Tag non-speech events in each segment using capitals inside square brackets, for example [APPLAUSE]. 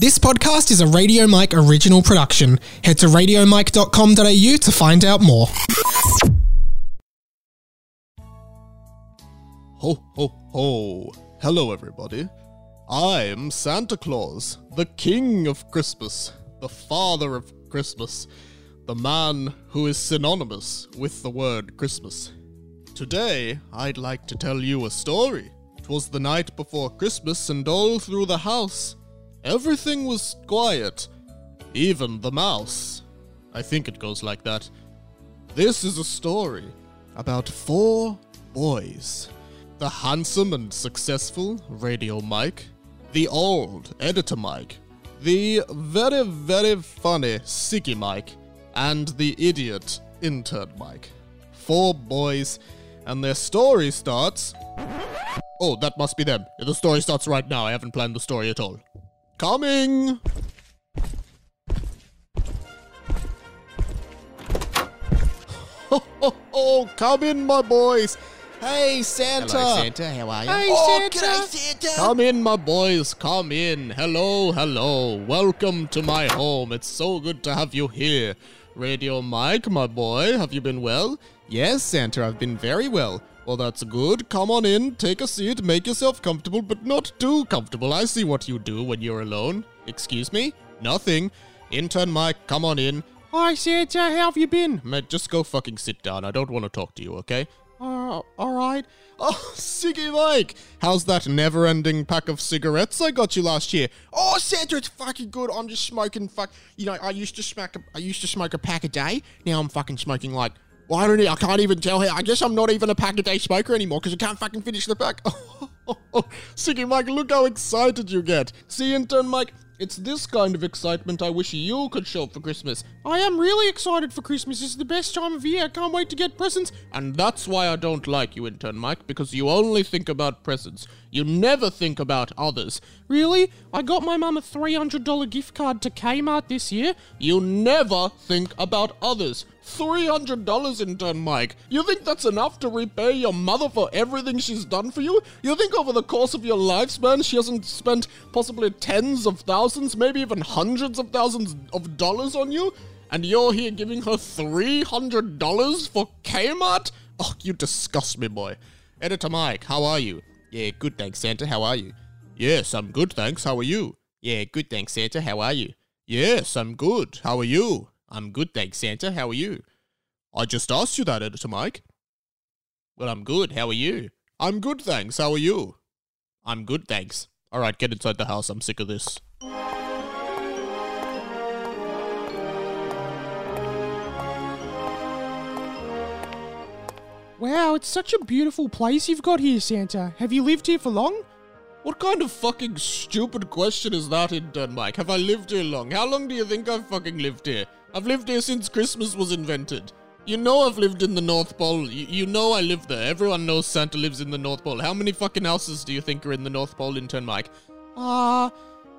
This podcast is a Radio Mike original production. Head to radiomike.com.au to find out more. Ho, ho, ho. Hello, everybody. I'm Santa Claus, the King of Christmas, the Father of Christmas, the man who is synonymous with the word Christmas. Today, I'd like to tell you a story. It was the night before Christmas, and all through the house, everything was quiet, even the mouse. I think it goes like that. This is a story about four boys the handsome and successful Radio Mike, the old Editor Mike, the very, very funny Ciggy Mike, and the idiot Intern Mike. Four boys, and their story starts. Oh, that must be them. The story starts right now. I haven't planned the story at all. Coming! Ho, ho, ho, come in, my boys. Hey, Santa. Hello, Santa. How are you? Hey, Oh, Santa. Santa. Come in, my boys. Come in. Hello, hello. Welcome to my home. It's so good to have you here. Radio Mike, my boy, have you been well? Yes, Santa, I've been very well. Well, that's good. Come on in, take a seat, make yourself comfortable, but not too comfortable. I see what you do when you're alone. Excuse me? Nothing. Intern Mike, come on in. Hi, Santa, how have you been? Mate, just go fucking sit down. I don't want to talk to you, okay? Uh, alright. [LAUGHS] Oh, Ciggy Mike! How's that never ending pack of cigarettes I got you last year? Oh, Santa, it's fucking good. I'm just smoking. Fuck. You know, I used to smoke. A, I used to smoke a pack a day. Now I'm fucking smoking like. I don't. I can't even tell how. I guess I'm not even a pack a day smoker anymore because I can't fucking finish the pack. [LAUGHS] Ciggy Mike, look how excited you get. See, intern Mike, it's this kind of excitement I wish you could show for Christmas. I am really excited for Christmas. It's the best time of year. I can't wait to get presents. And that's why I don't like you, intern Mike, because you only think about presents. You never think about others. Really? I got my mum a $300 gift card to Kmart this year. You never think about others. $300 intern Mike. You think that's enough to repay your mother for everything she's done for you? You think over the course of your lifespan she hasn't spent possibly tens of thousands, maybe even hundreds of thousands of dollars on you? And you're here giving her $300 for Kmart? Oh, you disgust me, boy. Editor Mike, how are you? Yeah, good thanks, Santa. How are you? Yes, I'm good, thanks. How are you? Yeah, good thanks, Santa. How are you? Yes, I'm good. How are you? I'm good, thanks, Santa. How are you? I just asked you that, Editor Mike. Well, I'm good. How are you? I'm good, thanks. How are you? I'm good, thanks. All right, get inside the house. I'm sick of this. Wow, it's such a beautiful place you've got here, Santa. Have you lived here for long? What kind of fucking stupid question is that, intern Mike? Have I lived here long? How long do you think I've fucking lived here? I've lived here since Christmas was invented. You know I've lived in the North Pole. You, you know I live there. Everyone knows Santa lives in the North Pole. How many fucking houses do you think are in the North Pole, intern Mike? Uh,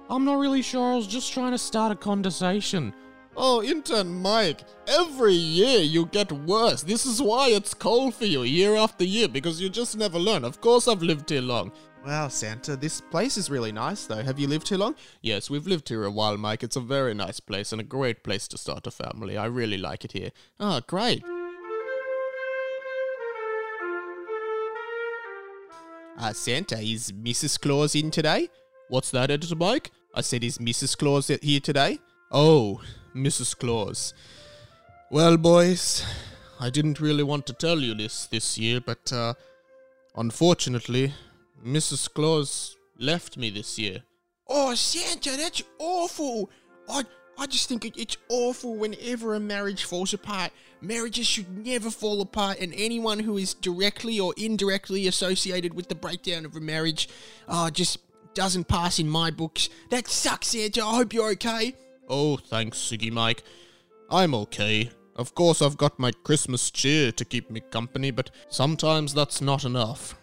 I'm not really sure. I was just trying to start a conversation. Oh, intern Mike, every year you get worse. This is why it's cold for you year after year because you just never learn. Of course, I've lived here long. Wow, Santa, this place is really nice though. Have you lived here long? Yes, we've lived here a while, Mike. It's a very nice place and a great place to start a family. I really like it here. Ah, great. Uh, Santa, is Mrs. Claus in today? What's that, Editor Mike? I said, is Mrs. Claus here today? Oh, Mrs. Claus. Well, boys, I didn't really want to tell you this this year, but uh, unfortunately, Mrs. Claus left me this year. Oh, Santa, that's awful. I I just think it, it's awful whenever a marriage falls apart. Marriages should never fall apart, and anyone who is directly or indirectly associated with the breakdown of a marriage, uh, just doesn't pass in my books. That sucks, Santa. I hope you're okay. Oh, thanks, Ciggy Mike. I'm okay. Of course, I've got my Christmas cheer to keep me company, but sometimes that's not enough.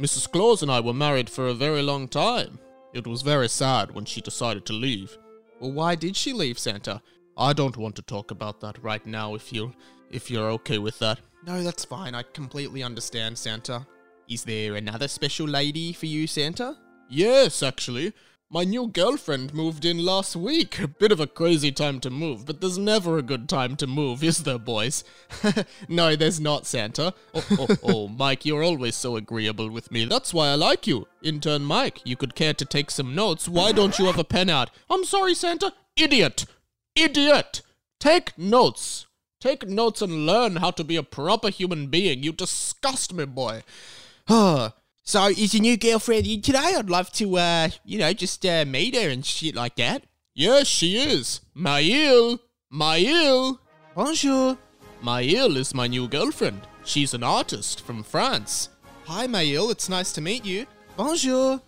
Mrs. Claus and I were married for a very long time. It was very sad when she decided to leave. Well, why did she leave, Santa? I don't want to talk about that right now if you if you're okay with that. No, that's fine. I completely understand, Santa. Is there another special lady for you, Santa? Yes, actually. My new girlfriend moved in last week. A bit of a crazy time to move, but there's never a good time to move, is there, boys? [LAUGHS] no, there's not, Santa. Oh, oh, oh, [LAUGHS] Mike, you're always so agreeable with me. That's why I like you. Intern Mike, you could care to take some notes. Why don't you have a pen out? I'm sorry, Santa. Idiot! Idiot! Take notes. Take notes and learn how to be a proper human being. You disgust me, boy. [SIGHS] Ah. So, is your new girlfriend in today? I'd love to, uh, you know, just uh, meet her and shit like that. Yes, she is. Maël. Maël. Bonjour. Maël is my new girlfriend. She's an artist from France. Hi, Maël. It's nice to meet you. Bonjour.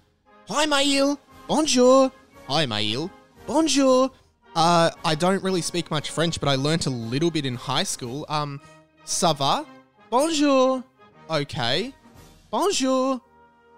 Hi, Maël. Bonjour. Hi, Maël. Bonjour. Uh, I don't really speak much French, but I learnt a little bit in high school. Um, ça va? Bonjour. Okay. Bonjour.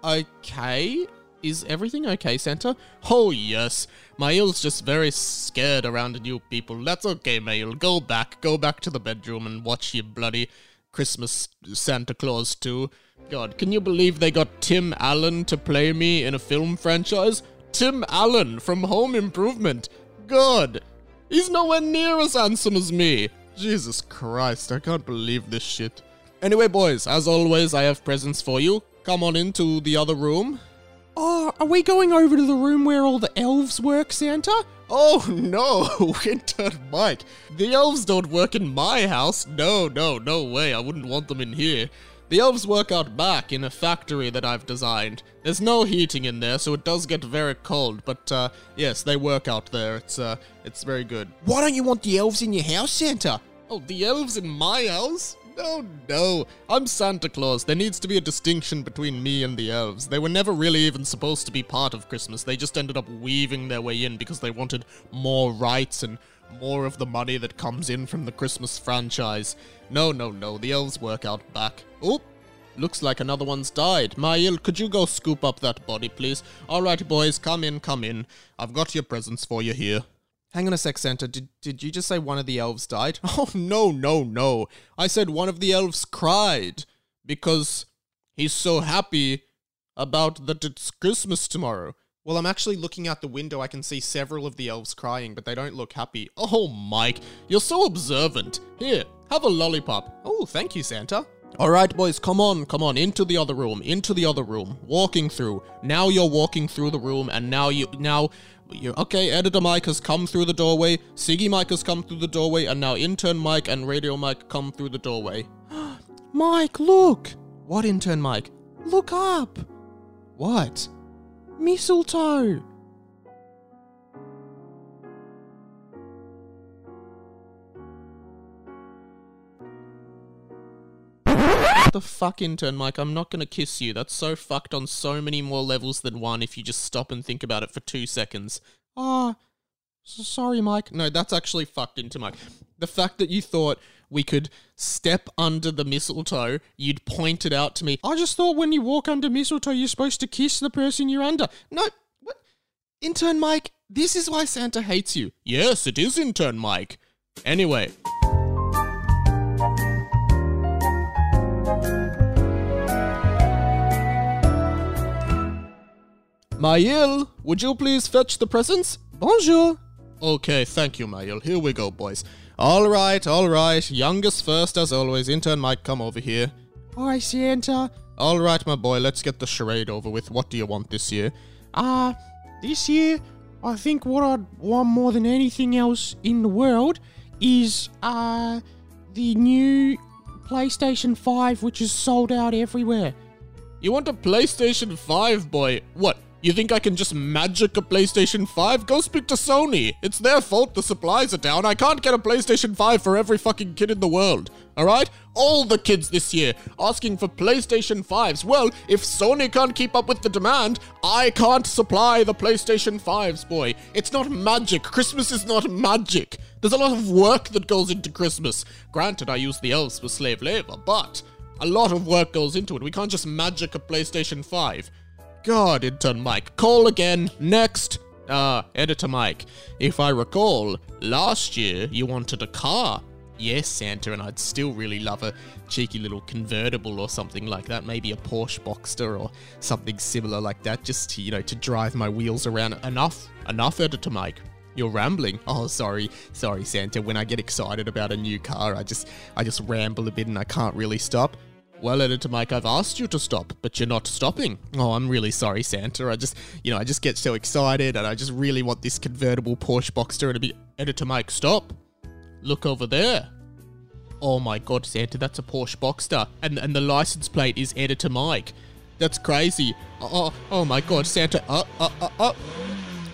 Okay. Is everything okay, Santa? Oh, yes. Maël's just very scared around new people. That's okay, Maël. Go back. Go back to the bedroom and watch your bloody Christmas Santa Claus 2. God, can you believe they got Tim Allen to play me in a film franchise? Tim Allen from Home Improvement. God, he's nowhere near as handsome as me. Jesus Christ, I can't believe this shit. Anyway, boys, as always, I have presents for you. Come on into the other room. Oh, are we going over to the room where all the elves work, Santa? Oh [LAUGHS] no, [LAUGHS] intern Mike. The elves don't work in my house. No, no, no way. I wouldn't want them in here. The elves work out back in a factory that I've designed. There's no heating in there, so it does get very cold, but uh yes, they work out there. It's uh it's very good. Why don't you want the elves in your house, Santa? Oh, the elves in my house? No, no. I'm Santa Claus. There needs to be a distinction between me and the elves. They were never really even supposed to be part of Christmas. They just ended up weaving their way in because they wanted more rights and more of the money that comes in from the Christmas franchise. No, no, no. The elves work out back. Oh, looks like another one's died. Maël, could you go scoop up that body, please? All right, boys, come in, come in. I've got your presents for you here. Hang on a sec, Santa. Did, did you just say one of the elves died? [LAUGHS] Oh, no, no, no. I said one of the elves cried because he's so happy about that it's Christmas tomorrow. Well, I'm actually looking out the window. I can see several of the elves crying, but they don't look happy. Oh, Mike, you're so observant. Here, have a lollipop. Oh, thank you, Santa. All right, boys, come on, come on, into the other room, into the other room. Walking through. Now you're walking through the room, and now you now you okay. Editor Mike has come through the doorway. Ciggy Mike has come through the doorway, and now intern Mike and Radio Mike come through the doorway. [GASPS] Mike, look! What intern, Mike? Look up! What? Mistletoe! The fuck, intern Mike? I'm not gonna kiss you. That's so fucked on so many more levels than one if you just stop and think about it for two seconds. Ah, s sorry, Mike. No, that's actually fucked into Mike. The fact that you thought we could step under the mistletoe, you'd point it out to me. I just thought when you walk under mistletoe, you're supposed to kiss the person you're under. No, what? Intern Mike, this is why Santa hates you. Yes, it is intern Mike. Anyway. Maël, would you please fetch the presents? Bonjour. Okay, thank you, Maël. Here we go, boys. All right, all right. Youngest first, as always. Intern Mike, come over here. Hi, Santa. All right, my boy, let's get the charade over with. What do you want this year? Ah, this year, I think what I'd want more than anything else in the world is uh the new PlayStation 5, which is sold out everywhere. You want a PlayStation 5, boy? What? You think I can just magic a PlayStation 5? Go speak to Sony. It's their fault the supplies are down. I can't get a PlayStation 5 for every fucking kid in the world. Alright? All the kids this year asking for PlayStation 5s. Well, if Sony can't keep up with the demand, I can't supply the PlayStation 5s, boy. It's not magic. Christmas is not magic. There's a lot of work that goes into Christmas. Granted, I use the elves for slave labor, but a lot of work goes into it. We can't just magic a PlayStation 5. God, intern Mike. Call again. Next. Uh, editor Mike. If I recall, last year you wanted a car. Yes, Santa, and I'd still really love a cheeky little convertible or something like that. Maybe a Porsche Boxster or something similar like that, just to, you know, to drive my wheels around. Enough, enough, Editor Mike. You're rambling. Oh, sorry, sorry, Santa. When I get excited about a new car, I just, I just ramble a bit and I can't really stop. Well, Editor Mike, I've asked you to stop, but you're not stopping. Oh, I'm really sorry, Santa. I just, you know, I just get so excited and I just really want this convertible Porsche Boxster to be. Editor Mike, stop. Look over there. Oh my god, Santa, that's a Porsche Boxster. And, and the license plate is Editor Mike. That's crazy. Oh, oh, oh my god, Santa. Uh, uh, uh, uh.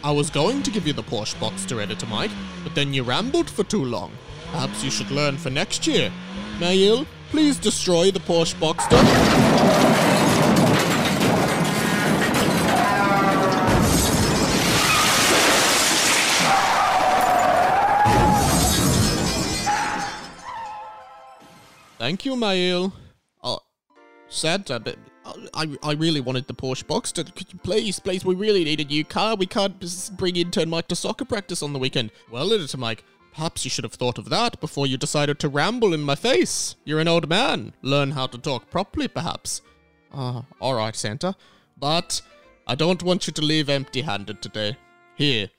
I was going to give you the Porsche Boxster, Editor Mike, but then you rambled for too long. Perhaps you should learn for next year. Maël, please destroy the Porsche Boxster. Thank you, Maël. Oh, Santa, but I, I really wanted the Porsche Boxster. Could you please, please, we really need a new car. We can't bring intern Mike to soccer practice on the weekend. Well, editor Mike, perhaps you should have thought of that before you decided to ramble in my face. You're an old man. Learn how to talk properly, perhaps. Ah, all right, Santa. But I don't want you to leave empty-handed today. Here,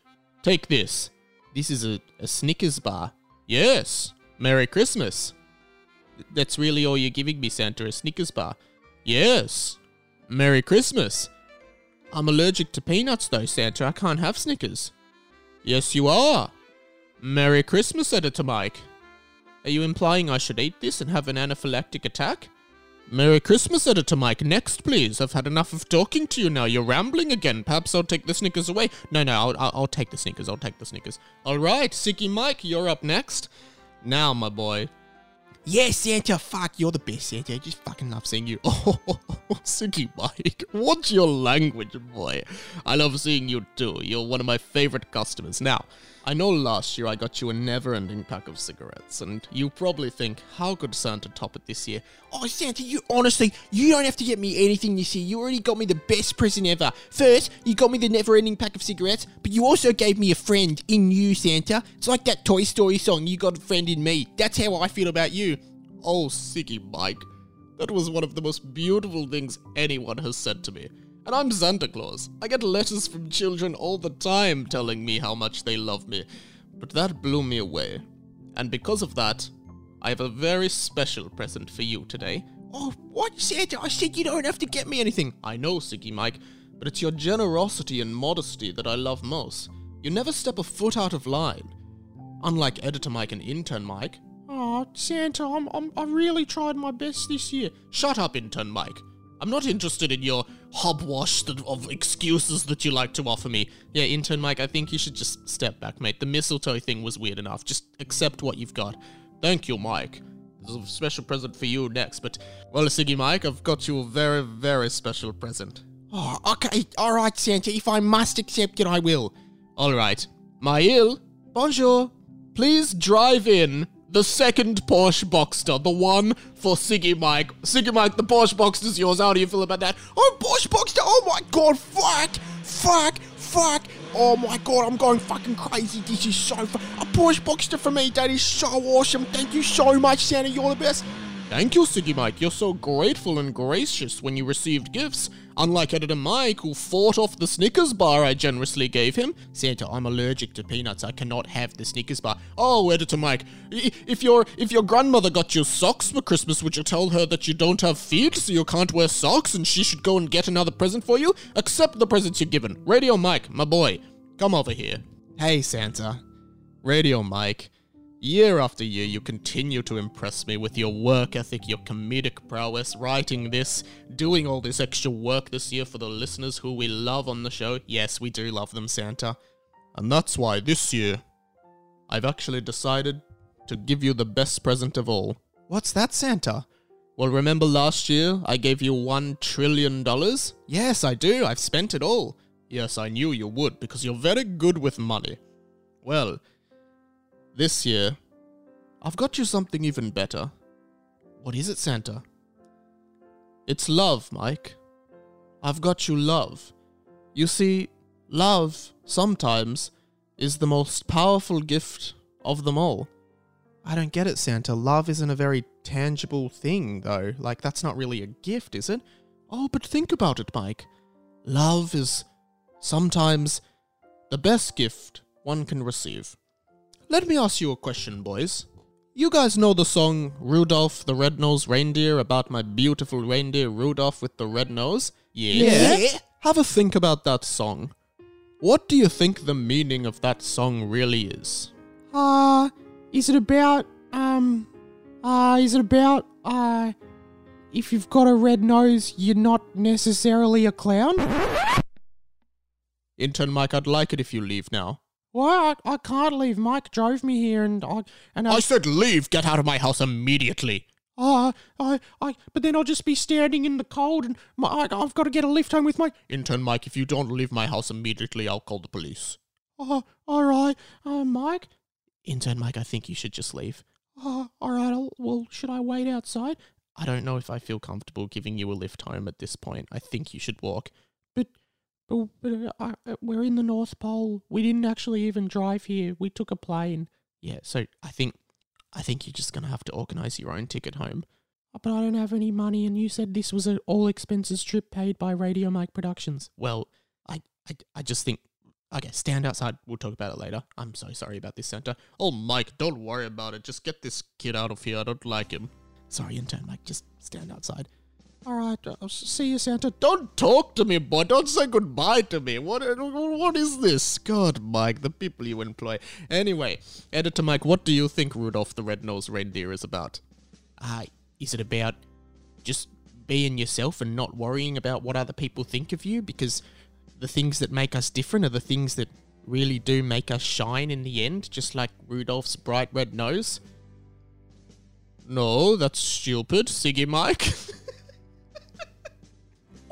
take this. This is a, a Snickers bar. Yes. Merry Christmas. That's really all you're giving me, Santa, a Snickers bar. Yes. Merry Christmas. I'm allergic to peanuts, though, Santa. I can't have Snickers. Yes, you are. Merry Christmas, Editor Mike. Are you implying I should eat this and have an anaphylactic attack? Merry Christmas, Editor Mike. Next, please. I've had enough of talking to you now. You're rambling again. Perhaps I'll take the Snickers away. No, no, I'll, I'll, I'll take the Snickers. I'll take the Snickers. All right, Ciggy Mike, you're up next. Now, my boy, Yes, Santa, fuck, you're the best, Santa. I just fucking love seeing you. [LAUGHS] Oh, Ciggy Mike, what's your language, boy? I love seeing you too. You're one of my favorite customers. Now, I know last year I got you a never ending pack of cigarettes, and you probably think, how could Santa top it this year? Oh, Santa, you honestly, you don't have to get me anything this year. You already got me the best present ever. First, you got me the never ending pack of cigarettes, but you also gave me a friend in you, Santa. It's like that Toy Story song, You Got a Friend in Me. That's how I feel about you. Oh, Ciggy Mike, that was one of the most beautiful things anyone has said to me. And I'm Santa Claus. I get letters from children all the time telling me how much they love me. But that blew me away. And because of that, I have a very special present for you today. Oh, what, Santa? I said you don't have to get me anything. I know, Ciggy Mike, but it's your generosity and modesty that I love most. You never step a foot out of line. Unlike Editor Mike and Intern Mike. Oh, Santa, I'm, I'm, I really tried my best this year. Shut up, Intern Mike. I'm not interested in your hobwash of excuses that you like to offer me. Yeah, Intern Mike, I think you should just step back, mate. The mistletoe thing was weird enough. Just accept what you've got. Thank you, Mike. There's a special present for you next, but, well, Ciggy Mike, I've got you a very, very special present. Oh, okay, alright, Santa. If I must accept it, I will. All right. Maël, bonjour. Please drive in the second Porsche Boxster, the one for Ciggy Mike. Ciggy Mike, the Porsche Boxster's yours. How do you feel about that? Oh, Porsche Boxster! Oh my god, fuck! Fuck! Fuck! Oh my god, I'm going fucking crazy. This is so fu- A Porsche Boxster for me, that is so awesome. Thank you so much, Santa. You're the best. Thank you, Ciggy Mike. You're so grateful and gracious when you received gifts. Unlike Editor Mike, who fought off the Snickers bar I generously gave him. Santa, I'm allergic to peanuts. I cannot have the Snickers bar. Oh, Editor Mike, if your if your grandmother got you socks for Christmas, would you tell her that you don't have feet, so you can't wear socks, and she should go and get another present for you? Accept the presents you're given. Radio Mike, my boy, come over here. Hey, Santa. Radio Mike. Year after year, you continue to impress me with your work ethic, your comedic prowess, writing this, doing all this extra work this year for the listeners who we love on the show. Yes, we do love them, Santa. And that's why this year, I've actually decided to give you the best present of all. What's that, Santa? Well, remember last year I gave you one trillion dollars? Yes, I do. I've spent it all. Yes, I knew you would because you're very good with money. Well, this year, I've got you something even better. What is it, Santa? It's love, Mike. I've got you love. You see, love, sometimes, is the most powerful gift of them all. I don't get it, Santa. Love isn't a very tangible thing, though. Like, that's not really a gift, is it? Oh, but think about it, Mike. Love is sometimes the best gift one can receive. Let me ask you a question, boys. You guys know the song Rudolph the Red-Nosed Reindeer about my beautiful reindeer Rudolph with the red nose? Yeah. Have a think about that song. What do you think the meaning of that song really is? Uh, is it about, um, uh, is it about, uh, if you've got a red nose, you're not necessarily a clown? Intern Mike, I'd like it if you leave now. Well, I, I can't leave. Mike drove me here, and I and I, I said leave! Get out of my house immediately! uh, I, I, but then I'll just be standing in the cold, and my, I, I've got to get a lift home with my. Intern Mike, if you don't leave my house immediately, I'll call the police. Oh, all right, uh, Mike. Intern Mike, I think you should just leave. Uh, all right. I'll, well, should I wait outside? I don't know if I feel comfortable giving you a lift home at this point. I think you should walk. But, but, but uh, uh, Oh, uh, uh, we're in the North Pole. We didn't actually even drive here. We took a plane. Yeah, so I think I think you're just gonna have to organize your own ticket home. Oh, but I don't have any money, and you said this was an all expenses trip paid by Radio Mike Productions. Well, I, I, I just think. Okay, stand outside. We'll talk about it later. I'm so sorry about this, Santa. Oh, Mike, don't worry about it. Just get this kid out of here. I don't like him. Sorry, intern Mike. Just stand outside. All right. I'll see you, Santa. Don't talk to me, boy. Don't say goodbye to me. What? What is this? God, Mike, the people you employ. Anyway, Editor Mike, what do you think Rudolph the Red-Nosed Reindeer is about? Uh, is it about just being yourself and not worrying about what other people think of you? Because the things that make us different are the things that really do make us shine in the end, just like Rudolph's bright red nose. No, that's stupid, Ciggy Mike. [LAUGHS]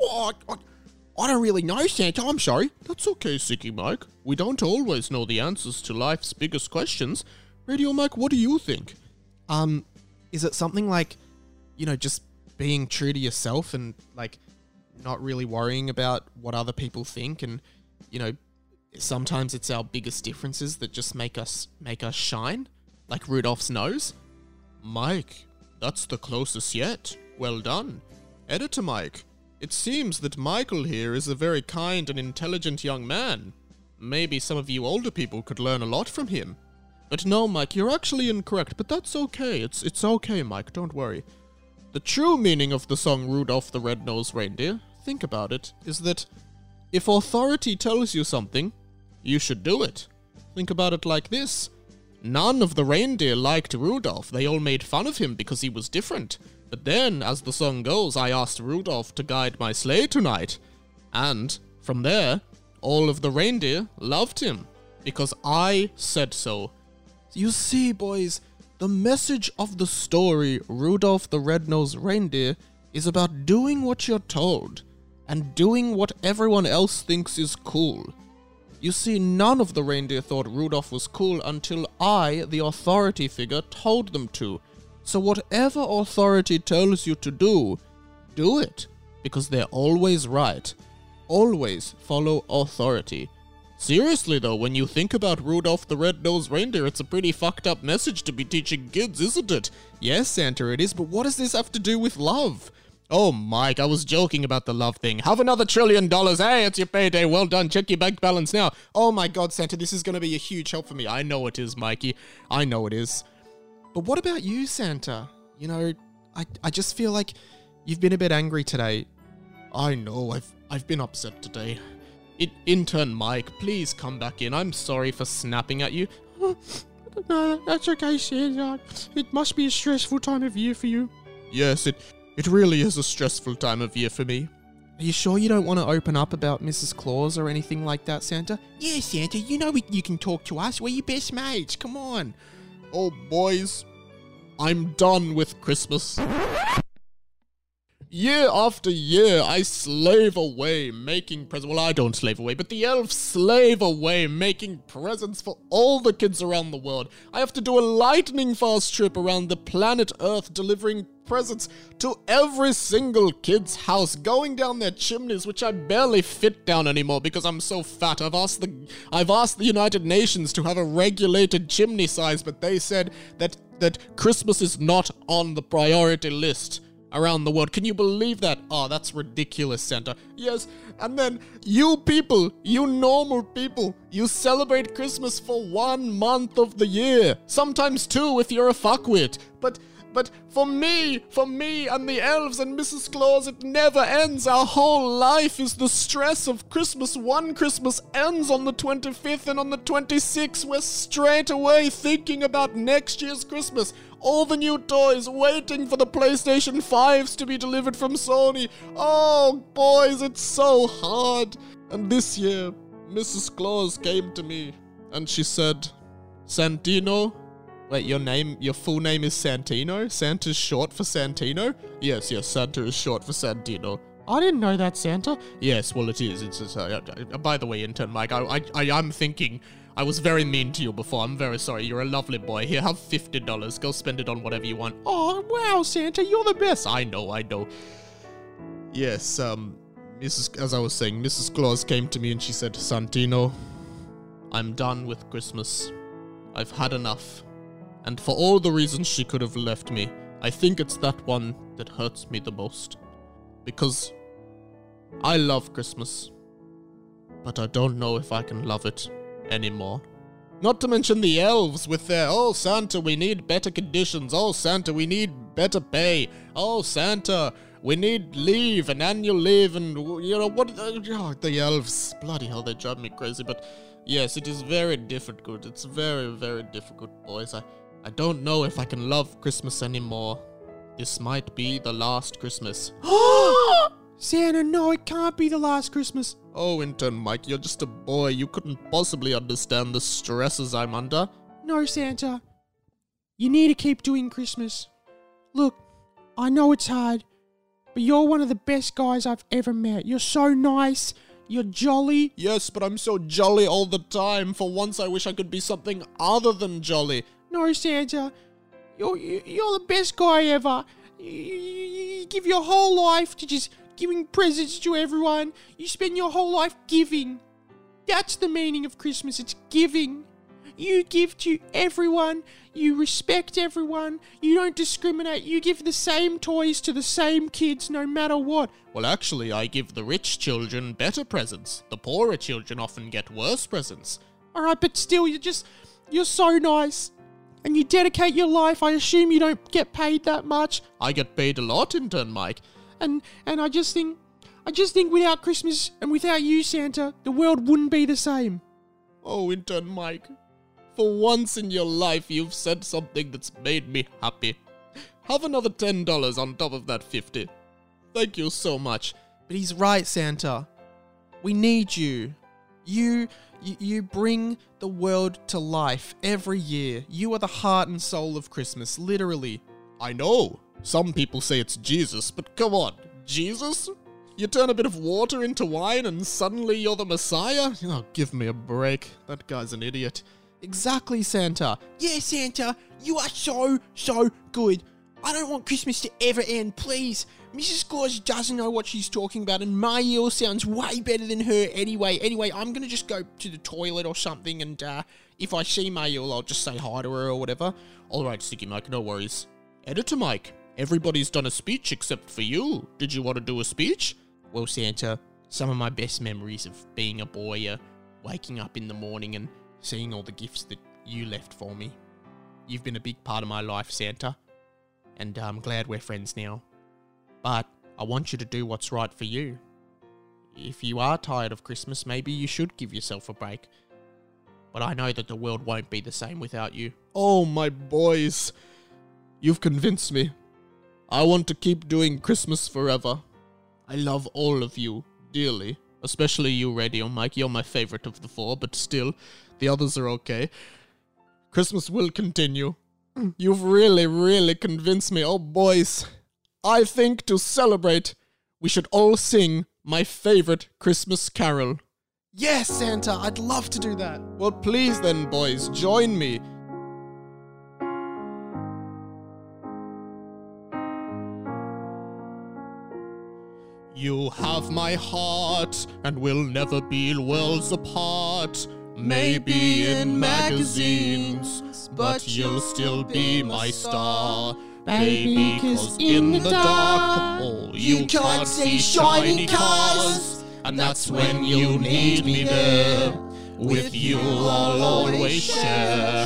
Oh, I, I don't really know, Santa. I'm sorry. That's okay, Ciggy Mike. We don't always know the answers to life's biggest questions. Radio Mike, what do you think? Um, is it something like, you know, just being true to yourself and like not really worrying about what other people think and, you know, sometimes it's our biggest differences that just make us make us shine, like Rudolph's nose. Mike, that's the closest yet. Well done. Editor Mike, it seems that Michael here is a very kind and intelligent young man. Maybe some of you older people could learn a lot from him. But no, Mike, you're actually incorrect, but that's okay. It's it's okay, Mike, don't worry. The true meaning of the song Rudolph the Red-Nosed Reindeer, think about it, is that if authority tells you something, you should do it. Think about it like this. None of the reindeer liked Rudolph. They all made fun of him because he was different. But then, as the song goes, I asked Rudolph to guide my sleigh tonight. And, from there, all of the reindeer loved him. Because I said so. You see, boys, the message of the story, Rudolph the Red-Nosed Reindeer, is about doing what you're told. And doing what everyone else thinks is cool. You see, none of the reindeer thought Rudolph was cool until I, the authority figure, told them to. So, whatever authority tells you to do, do it. Because they're always right. Always follow authority. Seriously, though, when you think about Rudolph the Red-Nosed Reindeer, it's a pretty fucked up message to be teaching kids, isn't it? Yes, Santa, it is, but what does this have to do with love? Oh, Mike, I was joking about the love thing. Have another trillion dollars. Hey, it's your payday. Well done. Check your bank balance now. Oh my god, Santa, this is going to be a huge help for me. I know it is, Mikey. I know it is. But what about you, Santa? You know, I, I just feel like you've been a bit angry today. I know, I've I've been upset today. It, intern Mike, please come back in. I'm sorry for snapping at you. [GASPS] No, that's okay, Santa. It must be a stressful time of year for you. Yes, it it really is a stressful time of year for me. Are you sure you don't want to open up about Mrs. Claus or anything like that, Santa? Yeah, Santa, you know we, you can talk to us. We're your best mates. Come on. Oh, boys, I'm done with Christmas. Year after year, I slave away making presents. Well, I don't slave away, but the elves slave away making presents for all the kids around the world. I have to do a lightning fast trip around the planet Earth delivering presents to every single kid's house, going down their chimneys, which I barely fit down anymore because I'm so fat. I've asked the I've asked the United Nations to have a regulated chimney size, but they said that that Christmas is not on the priority list around the world. Can you believe that? Oh, that's ridiculous, Santa. Yes, and then you people, you normal people, you celebrate Christmas for one month of the year. Sometimes two if you're a fuckwit. But but for me, for me and the elves and Mrs. Claus, it never ends. Our whole life is the stress of Christmas. One Christmas ends on the 25th, and on the 26th, we're straight away thinking about next year's Christmas. All the new toys, waiting for the PlayStation 5s to be delivered from Sony. Oh, boys, it's so hard. And this year, Mrs. Claus came to me and she said, Santino, Wait, your name, your full name is Santino? Santa's short for Santino? Yes, yes, Santa is short for Santino. I didn't know that, Santa. Yes, well, it is. It's, it's uh, uh, by the way, intern Mike, I, I, I am thinking I was very mean to you before. I'm very sorry. You're a lovely boy. Here, have fifty dollars. Go spend it on whatever you want. Oh, wow, Santa, you're the best. I know, I know. Yes, um, Mrs. As I was saying, Mrs. Claus came to me and she said, Santino, I'm done with Christmas. I've had enough. And for all the reasons she could have left me, I think it's that one that hurts me the most. Because I love Christmas, but I don't know if I can love it anymore. Not to mention the elves with their, oh Santa, we need better conditions. Oh Santa, we need better pay. Oh Santa, we need leave and annual leave and, you know, what, uh, oh, the elves. Bloody hell, they drive me crazy. But yes, it is very difficult. It's very, very difficult, boys. I, I don't know if I can love Christmas anymore. This might be the last Christmas. [GASPS] Santa, no, it can't be the last Christmas. Oh, intern Mike, you're just a boy. You couldn't possibly understand the stresses I'm under. No, Santa. You need to keep doing Christmas. Look, I know it's hard, but you're one of the best guys I've ever met. You're so nice. You're jolly. Yes, but I'm so jolly all the time. For once, I wish I could be something other than jolly. No, Santa. You're, you're the best guy ever. You, you, you give your whole life to just giving presents to everyone. You spend your whole life giving. That's the meaning of Christmas. It's giving. You give to everyone. You respect everyone. You don't discriminate. You give the same toys to the same kids no matter what. Well, actually, I give the rich children better presents. The poorer children often get worse presents. All right, but still, you're just, you're so nice. And you dedicate your life. I assume you don't get paid that much. I get paid a lot, intern Mike. And and I just think, I just think without Christmas and without you, Santa, the world wouldn't be the same. Oh, intern Mike, for once in your life, you've said something that's made me happy. Have another ten dollars on top of that fifty. Thank you so much. But he's right, Santa. We need you. You, you, bring the world to life every year. You are the heart and soul of Christmas, literally. I know. Some people say it's Jesus, but come on, Jesus? You turn a bit of water into wine and suddenly you're the Messiah? Oh, give me a break. That guy's an idiot. Exactly, Santa. Yeah, Santa, you are so, so good. I don't want Christmas to ever end, please. Mrs. Claus doesn't know what she's talking about, and my Yule sounds way better than her anyway. Anyway, I'm gonna just go to the toilet or something, and uh, if I see Maël, I'll just say hi to her or whatever. Alright, Ciggy Mike, no worries. Editor Mike, everybody's done a speech except for you. Did you want to do a speech? Well, Santa, some of my best memories of being a boy are waking up in the morning and seeing all the gifts that you left for me. You've been a big part of my life, Santa, and uh, I'm glad we're friends now. But I want you to do what's right for you. If you are tired of Christmas, maybe you should give yourself a break. But I know that the world won't be the same without you. Oh, my boys. You've convinced me. I want to keep doing Christmas forever. I love all of you dearly, especially you, Radio Mike. You're my favorite of the four, but still, the others are okay. Christmas will continue. Mm. You've really, really convinced me. Oh, boys. I think to celebrate, we should all sing my favorite Christmas carol. Yes, Santa, I'd love to do that. Well, please then, boys, join me. You have my heart, and we'll never be worlds apart. maybe in magazines, but you'll still be my star. Baby, cause in the dark, oh, you can't see shiny cars. And that's when you need me there. With you, I'll always share.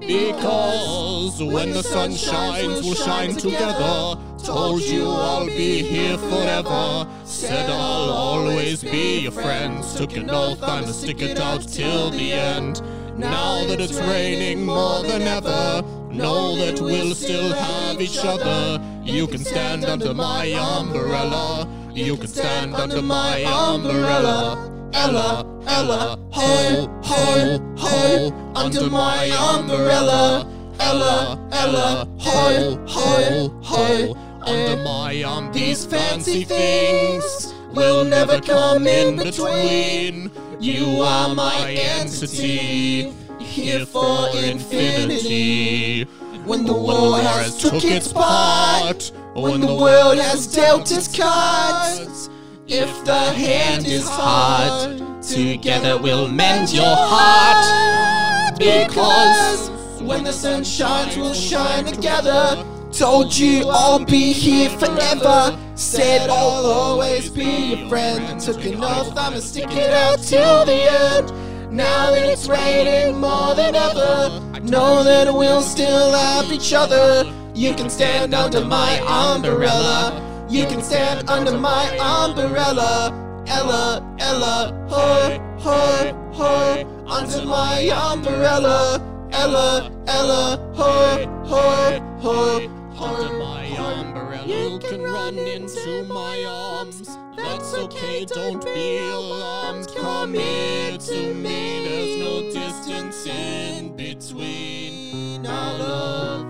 Because when the sun shines, we'll shine together. Told you I'll be here forever. Said I'll always be your friend. Took an oath I'ma stick it out till the end. Now that it's raining more than ever, know that we'll still have each other. You can stand under my umbrella. You can stand under my umbrella. Ella, Ella, ho, ho, ho, under my umbrella. Ella, Ella, ho, ho, ho, under my umbrella. These fancy things will never come in between. You are my entity, here for infinity. When the war has took its part, when the world has dealt its cards. If the hand is hard, together we'll mend your heart. Because when the sun shines, we'll shine together. Told you I'll be here forever. Said I'll always be your friend. Took an oath, I'ma stick it out till the end. Now that it's raining more than ever, know that we'll still have each other. You can stand under my umbrella. You can stand under my umbrella. Ella, Ella, ho, ho, ho, under my umbrella. Ella, Ella, ho, ho, ho, under my umbrella. You can run into my arms. That's okay, don't be alarmed. Come here to me. There's no distance in between our love.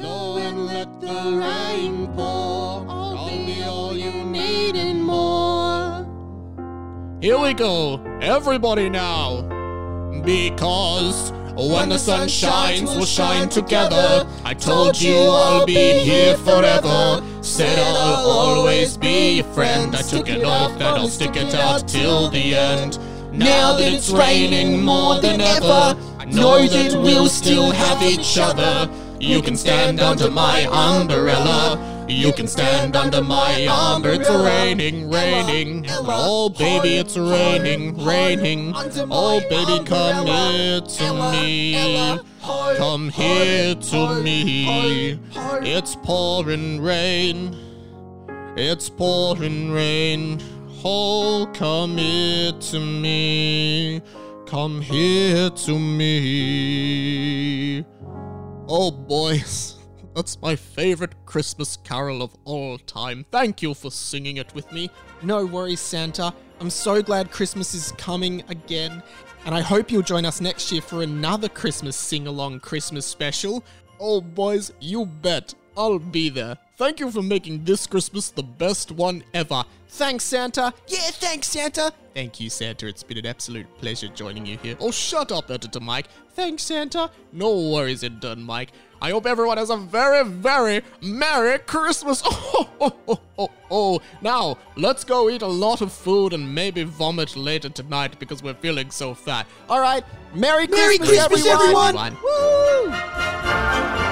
Go and let the rain pour. I'll be all you need and more. Here we go, everybody now. Because Oh, when the sun shines, we'll shine together. I told you I'll be here forever. Said I'll always be your friend. I took an oath that I'll stick it out till the end. Now that it's raining more than ever, I know that we'll still have each other. You can stand under my umbrella. You can stand under my umbrella. It's raining, raining. Oh, baby, it's raining, raining. Oh, baby, come here to me. Come here to me. It's pouring rain. It's pouring rain. Oh, come here to me. Come here to me. Oh, boys. That's my favorite Christmas carol of all time. Thank you for singing it with me. No worries, Santa. I'm so glad Christmas is coming again, and I hope you'll join us next year for another Christmas sing along Christmas special. Oh, boys, you bet. I'll be there. Thank you for making this Christmas the best one ever. Thanks, Santa. Yeah, thanks, Santa. Thank you, Santa. It's been an absolute pleasure joining you here. Oh, shut up, Editor Mike. Thanks, Santa. No worries, Intern Mike. I hope everyone has a very, very Merry Christmas. Oh, oh, oh, oh, oh. Now, let's go eat a lot of food and maybe vomit later tonight because we're feeling so fat. All right, Merry, Merry Christmas, Christmas, everyone. everyone. Woo!